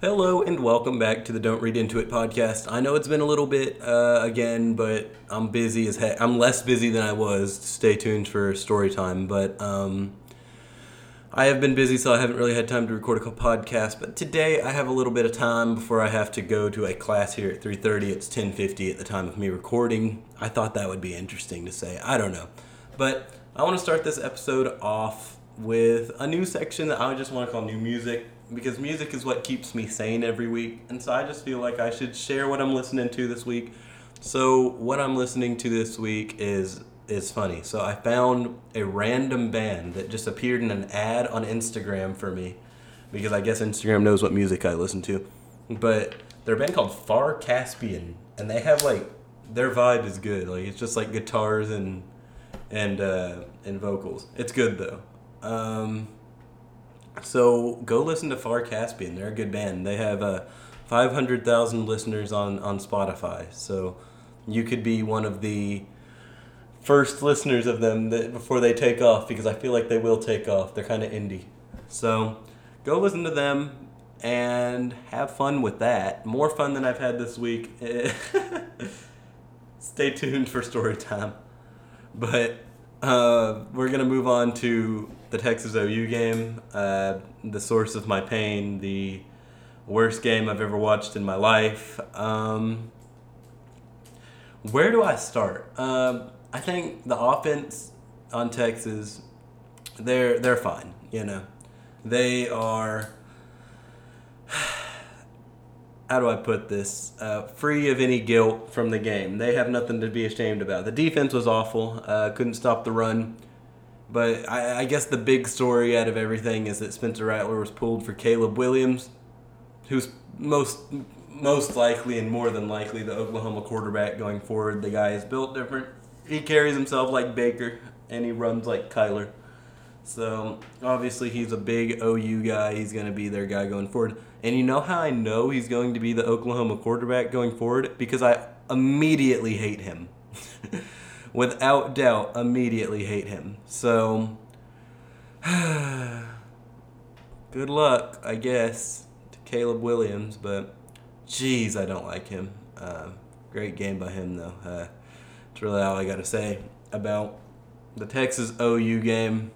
Hello and welcome back to the Don't Read Into It podcast. I know it's been a little bit uh, again, but I'm busy as heck. I'm less busy than I was. Stay tuned for story time, but um, I have been busy, so I haven't really had time to record a podcast. But today I have a little bit of time before I have to go to a class here at 3:30. It's 10:50 at the time of me recording. I thought that would be interesting to say. I don't know, but I want to start this episode off with a new section that I just want to call new music because music is what keeps me sane every week. And so I just feel like I should share what I'm listening to this week. So what I'm listening to this week is is funny. So I found a random band that just appeared in an ad on Instagram for me because I guess Instagram knows what music I listen to. But they're a band called Far Caspian and they have like their vibe is good. Like it's just like guitars and and uh, and vocals. It's good though. Um, so go listen to Far Caspian. They're a good band. They have uh, 500,000 listeners on, on Spotify. So you could be one of the first listeners of them that, before they take off because I feel like they will take off. They're kind of indie. So go listen to them and have fun with that. More fun than I've had this week. Stay tuned for story time. But uh, we're going to move on to the Texas OU game, uh, the source of my pain, the worst game I've ever watched in my life. Um, where do I start? Um, I think the offense on Texas, they're they're fine. You know, they are. How do I put this? Uh, free of any guilt from the game. They have nothing to be ashamed about. The defense was awful. Uh, couldn't stop the run. But I, I, guess the big story out of everything is that Spencer Rattler was pulled for Caleb Williams, who's most most likely and more than likely the Oklahoma quarterback going forward. The guy is built different. He carries himself like Baker and he runs like Kyler. So obviously he's a big OU guy. He's going to be their guy going forward. And you know how I know he's going to be the Oklahoma quarterback going forward? Because I immediately hate him. without doubt, immediately hate him. So, good luck, I guess, to Caleb Williams, but jeez, I don't like him. Uh, great game by him, though. Uh, that's really all I got to say about the Texas OU game.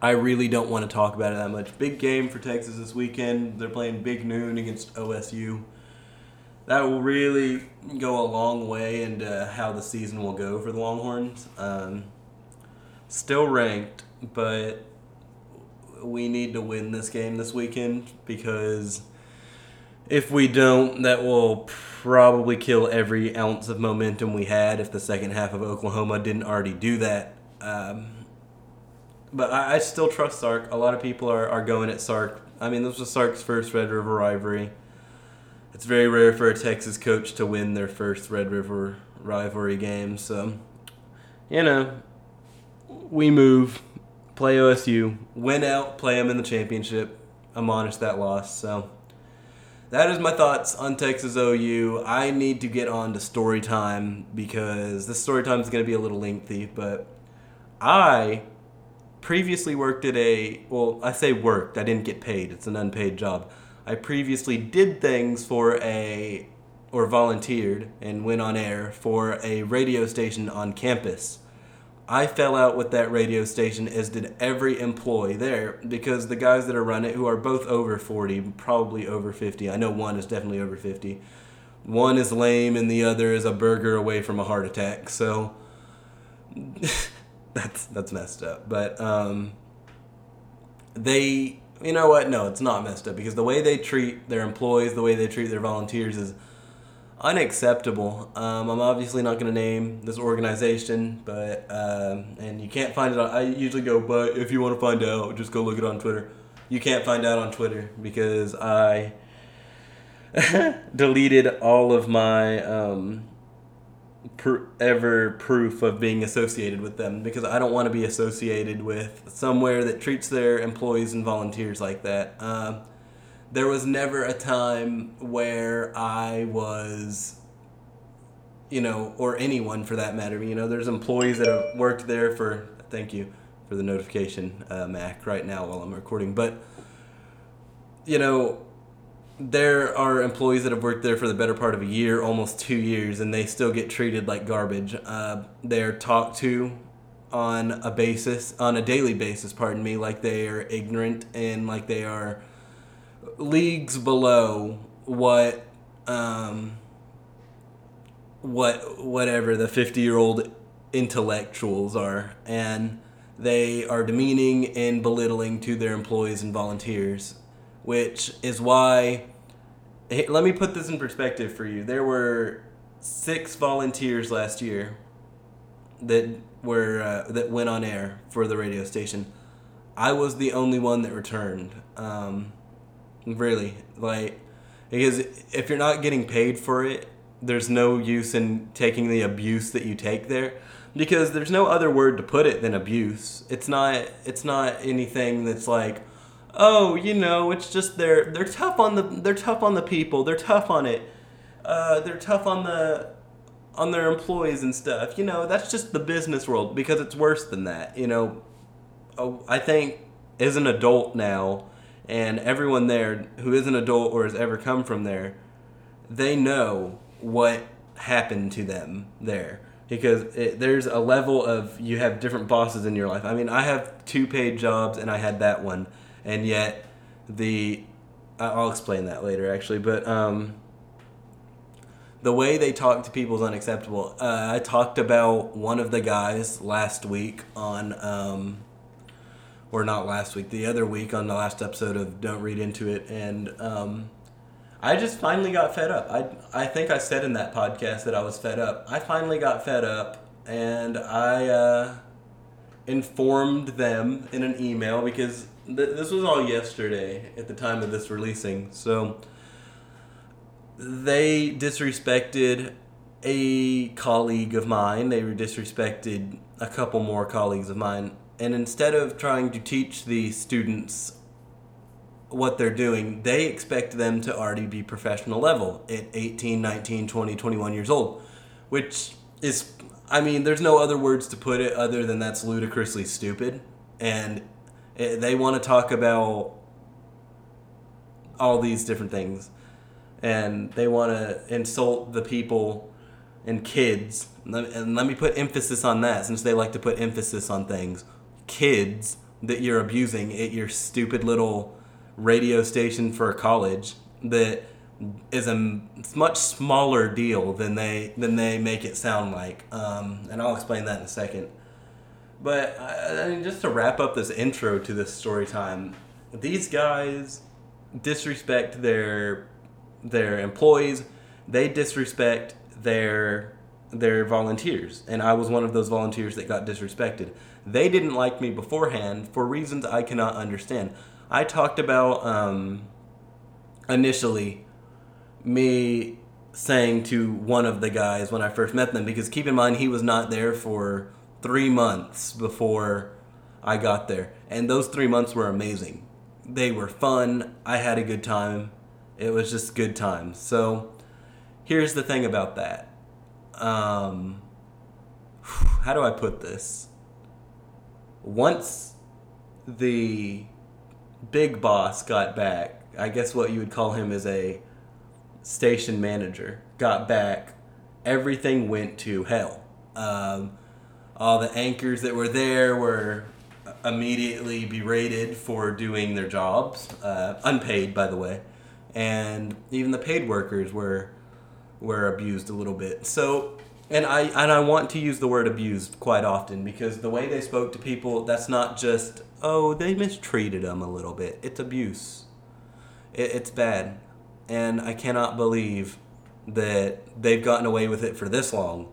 I really don't want to talk about it that much. Big game for Texas this weekend. They're playing Big Noon against OSU that will really go a long way into how the season will go for the Longhorns. Um, still ranked, but we need to win this game this weekend because if we don't, that will probably kill every ounce of momentum we had if the second half of Oklahoma didn't already do that. Um, but I, I, still trust Sark. A lot of people are, are going at Sark. I mean, this was Sark's first Red River rivalry it's very rare for a Texas coach to win their first Red River rivalry game. So, you know, we move, play OSU, win out, play them in the championship, admonish that loss. So, that is my thoughts on Texas OU. I need to get on to story time because this story time is going to be a little lengthy, but I previously worked at a well, I say worked, I didn't get paid. It's an unpaid job. I previously did things for a or volunteered and went on air for a radio station on campus. I fell out with that radio station as did every employee there because the guys that are running it who are both over 40, probably over 50. I know one is definitely over 50. One is lame and the other is a burger away from a heart attack. So that's that's messed up. But um, they you know what? No, it's not messed up because the way they treat their employees, the way they treat their volunteers is unacceptable. Um, I'm obviously not going to name this organization, but um, and you can't find it. on I usually go, but if you want to find out, just go look it on Twitter. You can't find out on Twitter because I deleted all of my um, pr- ever proof of being associated with them because I don't want to be associated with somewhere that treats their employees and volunteers like that. Uh, there was never a time where I was, you know, or anyone for that matter. You know, there's employees that have worked there for. Thank you for the notification, uh, Mac, right now while I'm recording. But, you know, there are employees that have worked there for the better part of a year, almost two years, and they still get treated like garbage. Uh, they're talked to on a basis, on a daily basis, pardon me, like they are ignorant and like they are leagues below what, um, what, whatever the 50 year old intellectuals are. And they are demeaning and belittling to their employees and volunteers which is why. Let me put this in perspective for you. There were six volunteers last year that were uh, that went on air for the radio station. I was the only one that returned. Um, really, like because if you're not getting paid for it, there's no use in taking the abuse that you take there because there's no other word to put it than abuse. It's not it's not anything that's like oh, you know, it's just they're they're tough on the they're tough on the people. They're tough on it. Uh, they're tough on the on their employees and stuff. You know, that's just the business world because it's worse than that. You know, oh, I think as an adult now, and everyone there who is an adult or has ever come from there, they know what happened to them there because it, there's a level of you have different bosses in your life. I mean, I have two paid jobs and I had that one and yet the I'll explain that later actually, but um, the way they talk to people is unacceptable. Uh, I talked about one of the guys last week on, um, or not last week, the other week on the last episode of Don't Read Into It, and um, I just finally got fed up. I I think I said in that podcast that I was fed up. I finally got fed up, and I uh, informed them in an email because th- this was all yesterday at the time of this releasing. So they disrespected a colleague of mine. They disrespected a couple more colleagues of mine. And instead of trying to teach the students what they're doing, they expect them to already be professional level at 18, 19, 20, 21 years old, which is, I mean, there's no other words to put it other than that's ludicrously stupid. And they want to talk about all these different things. And they want to insult the people and kids. And let me put emphasis on that since they like to put emphasis on things. Kids that you're abusing at your stupid little radio station for a college that is a much smaller deal than they than they make it sound like. Um, and I'll explain that in a second but I mean, just to wrap up this intro to this story time, these guys disrespect their their employees. They disrespect their their volunteers, and I was one of those volunteers that got disrespected. They didn't like me beforehand for reasons I cannot understand. I talked about um, initially me saying to one of the guys when I first met them because keep in mind he was not there for three months before I got there. And those three months were amazing. They were fun. I had a good time. It was just good times. So here's the thing about that. Um, how do I put this? Once the big boss got back, I guess what you would call him is a station manager, got back, everything went to hell. Um, all the anchors that were there were immediately berated for doing their jobs, uh, unpaid, by the way, and even the paid workers were were abused a little bit. So, and I and I want to use the word abused quite often because the way they spoke to people, that's not just oh they mistreated them a little bit. It's abuse. It, it's bad, and I cannot believe that they've gotten away with it for this long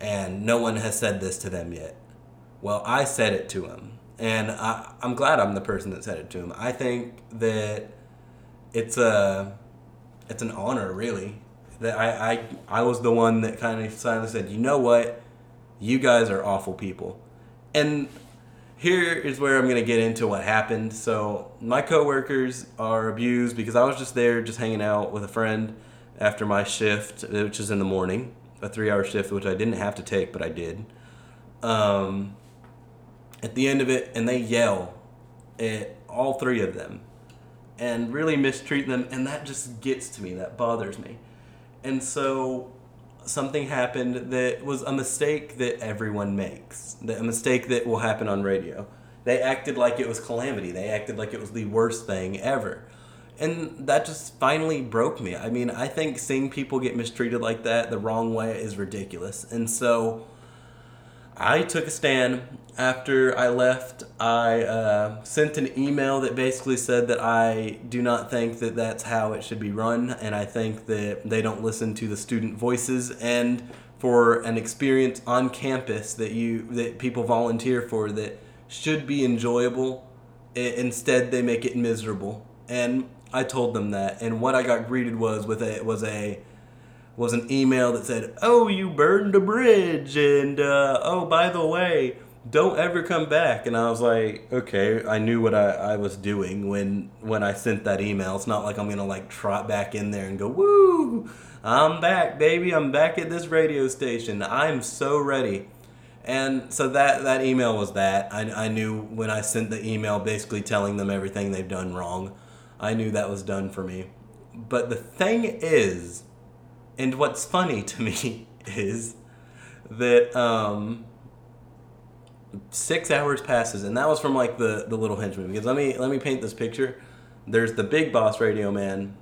and no one has said this to them yet. Well, I said it to him, and I, I'm glad I'm the person that said it to him. I think that it's a it's an honor, really, that I I, I was the one that kind of silently said, you know what, you guys are awful people, and here is where I'm gonna get into what happened. So my coworkers are abused because I was just there, just hanging out with a friend after my shift, which is in the morning a three hour shift, which I didn't have to take, but I did. Um, at the end of it, and they yell at all three of them. and really mistreat them, and that just gets to me. That bothers me. And so something happened that was a mistake that everyone makes, that a mistake that will happen on radio. They acted like it was calamity. They acted like it was the worst thing ever. And that just finally broke me. I mean, I think seeing people get mistreated like that the wrong way is ridiculous. And so I took a stand after I left. I uh, sent an email that basically said that I do not think that that's how it should be run, and I think that they don't listen to the student voices. And for an experience on campus that you that people volunteer for that should be enjoyable, instead they make it miserable. And I told them that, and what I got greeted was with a was a was an email that said, "Oh, you burned a bridge," and uh, "Oh, by the way, don't ever come back." And I was like, "Okay, I knew what I, I was doing when when I sent that email. It's not like I'm gonna like trot back in there and go, woo, I'm back, baby. I'm back at this radio station. I'm so ready." And so that that email was that. I, I knew when I sent the email basically telling them everything they've done wrong. I knew that was done for me. But the thing is, and what's funny to me is that um, six hours passes, and that was from like the the little henchman. Because let me let me paint this picture. There's the big boss radio man,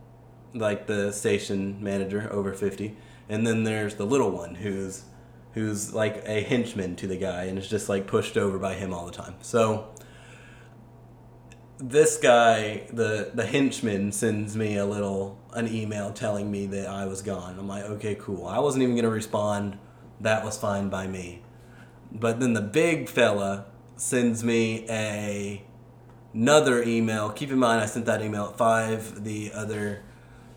like the station manager over fifty, and then there's the little one who's who's like a henchman to the guy and is just like pushed over by him all the time. So this guy, the the henchman, sends me a little an email telling me that I was gone. I'm like, okay, cool. I wasn't even gonna respond. That was fine by me. But then the big fella sends me a another email. Keep in mind, I sent that email at five. The other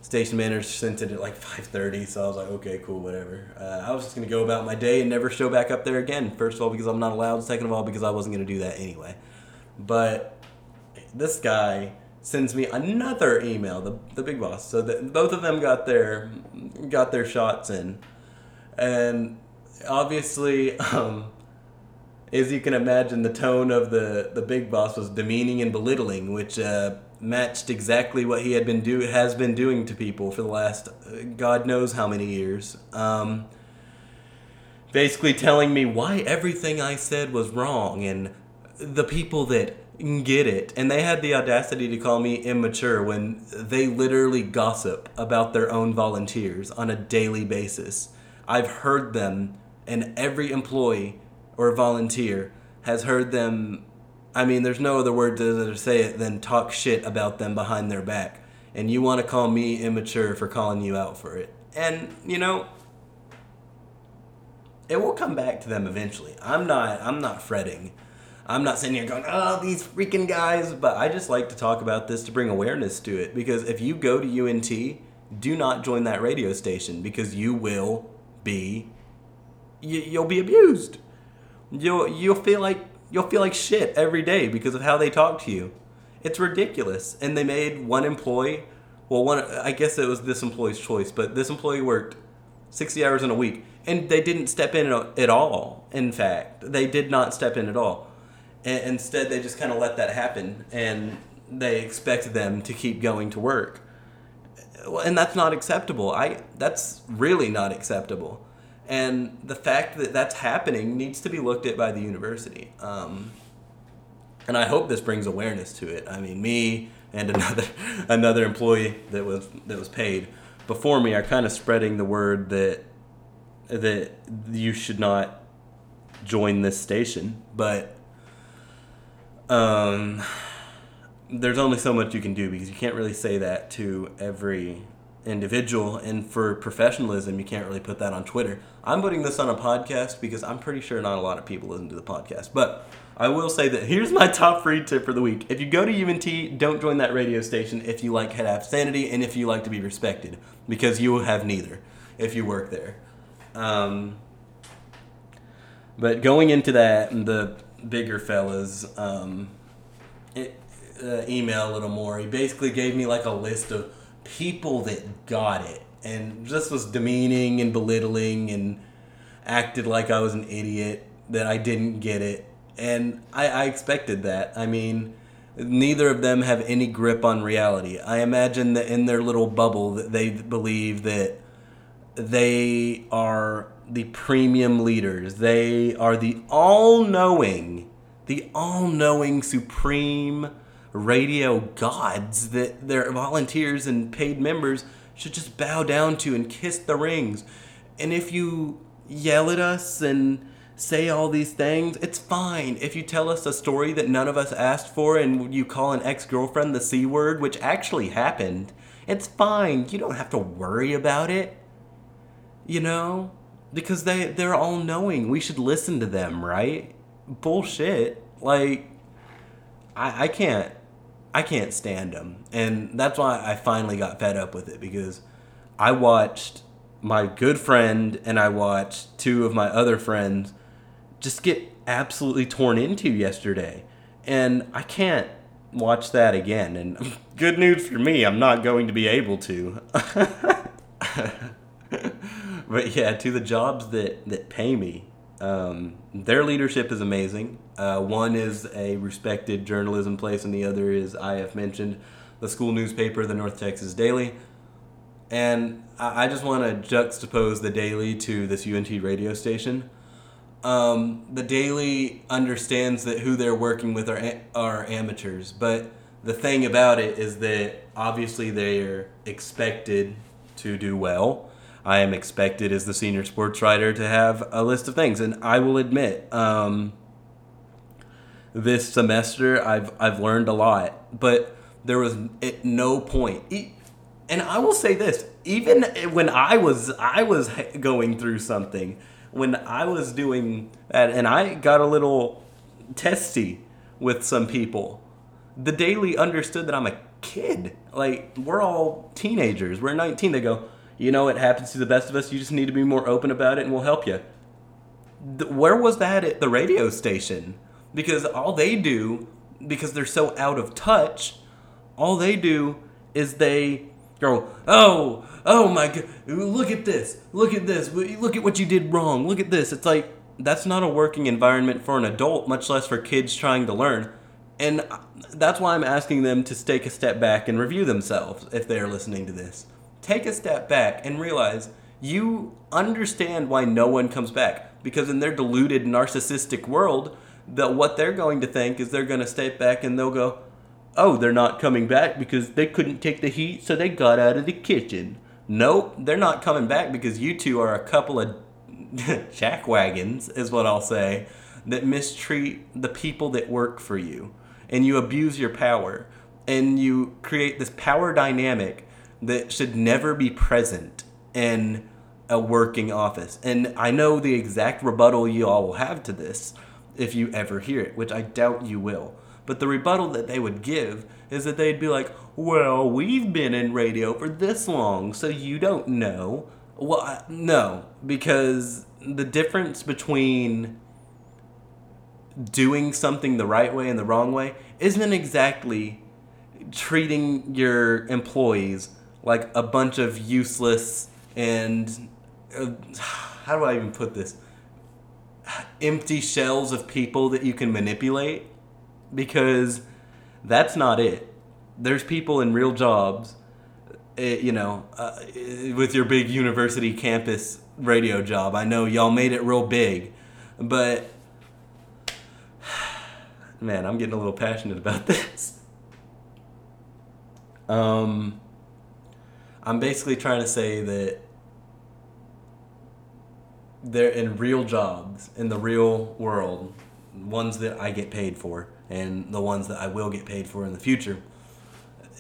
station manager sent it at like 5.30 so i was like okay cool whatever uh, i was just to go about my day and never show back up there again first of all because i'm not allowed second of all because i wasn't to do that anyway but this guy sends me another email, the, the big boss. So that both of them got their got their shots in, and obviously, um, as you can imagine, the tone of the the big boss was demeaning and belittling, which uh, matched exactly what he had been do has been doing to people for the last uh, God knows how many years. Um, basically, telling me why everything I said was wrong and the people that get it. And they had the audacity to call me immature when they literally gossip about their own volunteers on a daily basis. I've heard them, and every employee or volunteer has heard them. I mean, there's no other word to say it than talk shit about them behind their back. And you want to call me immature for calling you out for it. And, you know, it will come back to them eventually. I'm not I'm not fretting I'm not sitting here going, oh, these freaking guys, but I just like to talk about this to bring awareness to it. Because if you go to UNT, do not join that radio station because you will be, you, you'll be abused. You'll you'll feel like you'll feel like shit every day because of how they talk to you. It's ridiculous. And they made one employee, well, one I guess it was this employee's choice, but this employee worked 60 hours in a week and they didn't step in at all. In fact, they did not step in at all and instead, they just kind of let that happen, and they expect them to keep going to work. And that's not acceptable. I that's really not acceptable. And the fact that that's happening needs to be looked at by the university. Um, and I hope this brings awareness to it. I mean, me and another another employee that was that was paid before me are kind of spreading the word that that you should not join this station, but um, there's only so much you can do because you can't really say that to every individual. And for professionalism you can't really put that on twitter. I'm putting this on a podcast because i'm pretty sure not a lot of people listen to the podcast. But i will say that here's my top free tip for the week. If you go to unt don't join that radio station if you like have sanity and if you like to be respected because you will have neither if you work there. Um, but going into that the bigger fellas um, it, uh, email a little more. He basically gave me like a list of people that got it and just was demeaning and belittling and acted like I was an idiot that I didn't get it. And I, I expected that. I mean, neither of them have any grip on reality. I imagine that in their little bubble that they believe that they are the premium leaders. They are the all-knowing, the all-knowing supreme radio gods that their volunteers and paid members should just bow down to and kiss the rings. And if you yell at us and say all these things, it's fine. If you tell us a story that none of us asked for and you call an ex girlfriend the C word, which actually happened, it's fine. You don't have to worry about it. You know? Because they, they're all knowing. We should listen to them, right? Bullshit. Like, I, I can't. I can't stand them. And that's why I finally got fed up with it because I watched my good friend and I watched two of my other friends just get absolutely torn into yesterday. And I can't watch that again. And good news for me, I'm not going to be able to. but yeah, to the jobs that, that pay me, um, their leadership is amazing. Uh, one is a respected journalism place, and the other is, I have mentioned, the school newspaper, the North Texas Daily. And I just want to juxtapose the Daily to this UNT radio station. Um, the Daily understands that who they're working with are, are amateurs, but the thing about it is that obviously they're expected to do well. I am expected as the senior sports writer to have a list of things, and I will admit, um, this semester I've I've learned a lot, but there was at no point, and I will say this: even when I was I was going through something, when I was doing that, and I got a little testy with some people, the daily understood that I'm a kid. Like we're all teenagers. We're 19. They go, you know, it happens to the best of us. You just need to be more open about it, and we'll help you. Where was that at the radio station? Because all they do, because they're so out of touch, all they do is they go, oh, oh my god, look at this, look at this, look at what you did wrong, look at this. It's like, that's not a working environment for an adult, much less for kids trying to learn. And uh, that's why I'm asking them to take a step back and review themselves if they're listening to this. Take a step back and realize you understand why no one comes back. Because in their deluded, narcissistic world, that what they're going to think is they're going to step back and they'll go, oh, they're not coming back because they couldn't take the heat, so they got out of the kitchen. Nope, they're not coming back because you two are a couple of jackwagons, is what I'll say, that mistreat the people that work for you. And you abuse your power. And you create this power dynamic that should never be present in a working office. And I know the exact rebuttal you all will have to this if you ever hear it, which I doubt you will. But the rebuttal that they would give is that they'd be like, well, we've been in radio for this long, so you don't know. Well, no, because the difference between doing something the right way and the wrong way isn't exactly treating your employees like a bunch of useless and uh, how do I even put this? Empty shells of people that you can manipulate because that's not it. There's people in real jobs, eh, you know, uh, with your big university campus radio job. I know y'all made it real big, but man, I'm getting a little passionate about this. Um, I'm basically trying to say that they're in real jobs in the real world, ones that I get paid for and the ones that I will get paid for in the future,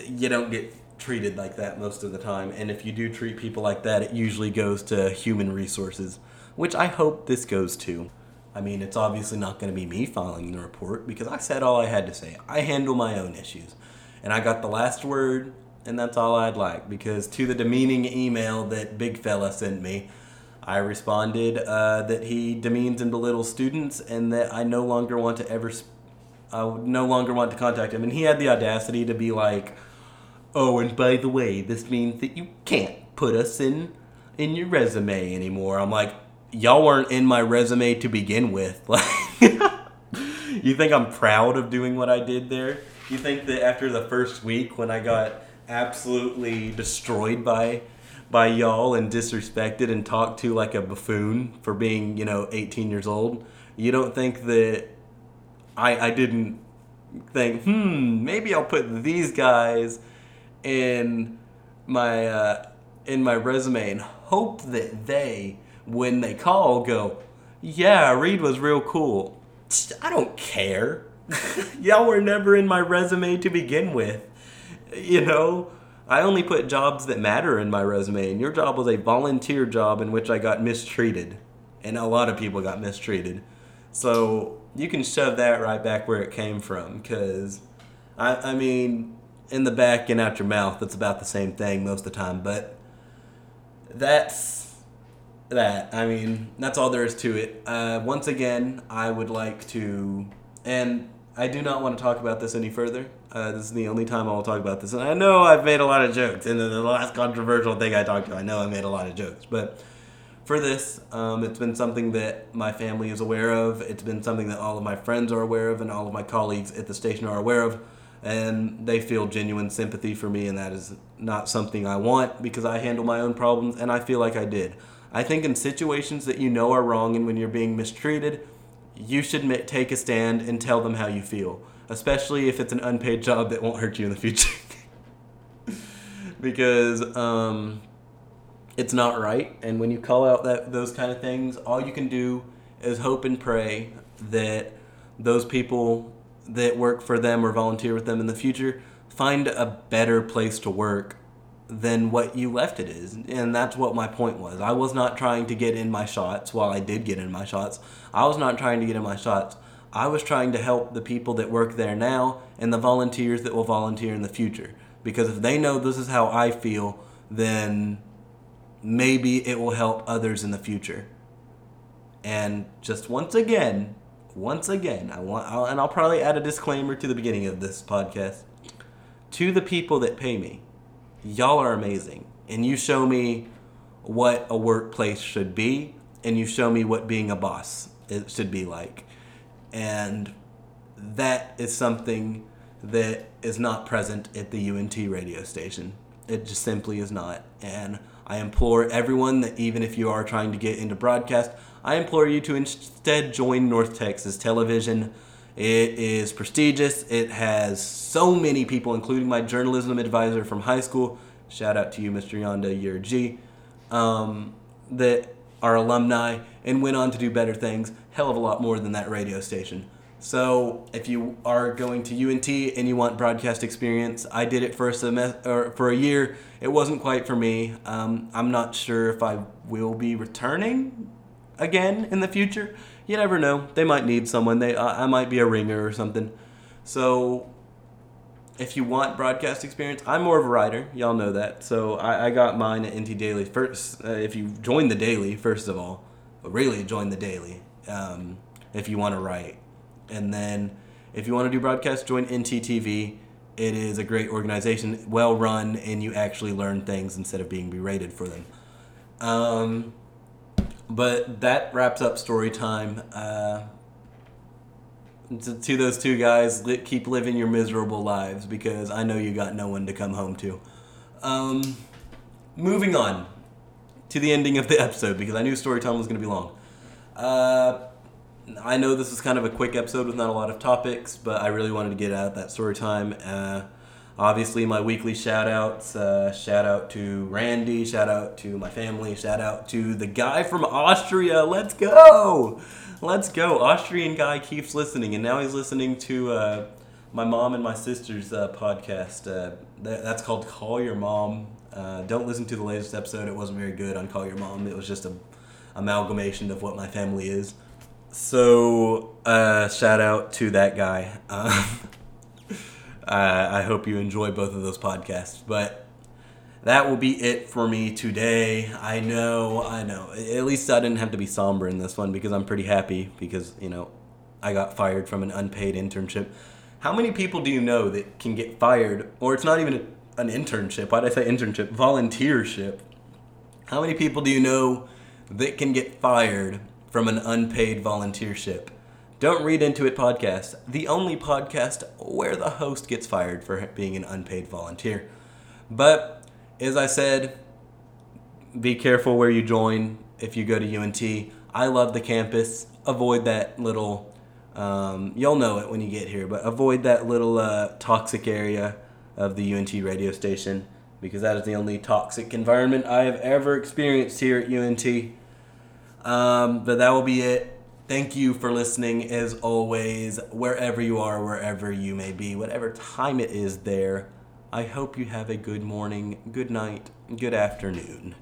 you don't get treated like that most of the time. And if you do treat people like that, it usually goes to human resources, which I hope this goes to. I mean, it's obviously not going to be me filing the report because I said all I had to say. I handle my own issues. And I got the last word, and that's all I'd like because to the demeaning email that Big Fella sent me, I responded uh, that he demeans and belittles students and that I no longer want to ever I no longer want to contact him. And he had the audacity to be like, "Oh, and by the way, this means that you can't put us in in your resume anymore." I'm like, "Y'all weren't in my resume to begin with." Like, you think I'm proud of doing what I did there? You think that after the first week when I got absolutely destroyed by by y'all and disrespected and talked to like a buffoon for being, you know, 18 years old, you don't think that I I didn't think, "Hmm, maybe I'll put these guys in my uh, in my resume and hope that they when they call go, "Yeah, Reed was real cool." I don't care. Y'all were never in my resume to begin with. You know, I only put jobs that matter in my resume, and your job was a volunteer job in which I got mistreated. And a lot of people got mistreated. So you can shove that right back where it came from, because, I, I mean, in the back and out your mouth, it's about the same thing most of the time, but that's that. I mean, that's all there is to it. Uh, once again, I would like to, and I do not want to talk about this any further. Uh, this is the only time I will talk about this. And I know I've made a lot of jokes. And the last controversial thing I talked to, I know I made a lot of jokes. But for this, um, it's been something that my family is aware of. It's been something that all of my friends are aware of, and all of my colleagues at the station are aware of. And they feel genuine sympathy for me, and that is not something I want because I handle my own problems, and I feel like I did. I think in situations that you know are wrong and when you're being mistreated, you should take a stand and tell them how you feel, especially if it's an unpaid job that won't hurt you in the future. because um, it's not right, and when you call out that those kind of things, all you can do is hope and pray that those people that work for them or volunteer with them in the future find a better place to work than what you left it is. And that's what my point was. I was not trying to get in my shots while I did get in my shots. I was not trying to get in my shots. I was trying to help the people that work there now and the volunteers that will volunteer in the future. Because if they know this is how I feel, then maybe it will help others in the future. And just once again, once again, I want, I'll, and I'll probably add a disclaimer to the beginning of this podcast. To the people that pay me, y'all are amazing. And you show me what a workplace should be, and you show me what being a boss it should be like. And that is something that is not present at the UNT radio station. It just simply is not. And I implore everyone that even if you are trying to get into broadcast, I implore you to instead join North Texas Television. It is prestigious. It has so many people, including my journalism advisor from high school. Shout out to you, Mr. Yonda, you're G. Um, that are alumni and went on to do better things, hell of a lot more than that radio station. So if you are going to UNT and you want broadcast experience, I did it for a semester or for a year. It wasn't quite for me. Um, I'm not sure if I will be returning again in the future you never know. They might need someone. They I might be a ringer or something. So if you want broadcast experience, I'm more of a writer. Y'all know that. So I, I got mine at NT Daily first. Uh, if you join the Daily, first of all, really join the Daily um, if you want to write. And then if you want to do broadcast, join NTTV. It is a great organization, well run, and you actually learn things instead of being berated for them. Um, but that wraps up story time. Uh, to, to, those two guys, li- keep living your miserable lives because I know you got no one to come home to. Um, moving on to the ending of the episode because I knew story time was going to be long. Uh, I know this is kind of a quick episode with not a lot of topics, but I really wanted to get out that story time. Uh, obviously my weekly shout outs uh, shout out to randy shout out to my family shout out to the guy from austria. Let's go! Let's go. Austrian guy keeps listening and now he's listening to uh, my mom and my sister's uh, podcast. Uh, that, that's called call your mom. Uh, don't listen to the latest episode. It wasn't very good on call your mom. It was just a amalgamation of what my family is. So uh, shout out to that guy. Uh, I hope you enjoy both of those podcasts. But that will be it for me today. I know, I know. At least I didn't have to be somber in this one because I'm pretty happy because, you know, I got fired from an unpaid internship. How many people do you know that can get fired, or it's not even an internship? Why did I say internship? Volunteership. How many people do you know that can get fired from an unpaid volunteership? Don't Read Into It podcast, the only podcast where the host gets fired for being an unpaid volunteer. But as I said, be careful where you join if you go to UNT. I love the campus. Avoid that little, um, you'll know it when you get here, but avoid that little uh, toxic area of the UNT radio station because that is the only toxic environment I have ever experienced here at UNT. Um, but that will be it. Thank you for listening as always, wherever you are, wherever you may be, whatever time it is there. I hope you have a good morning, good night, good afternoon.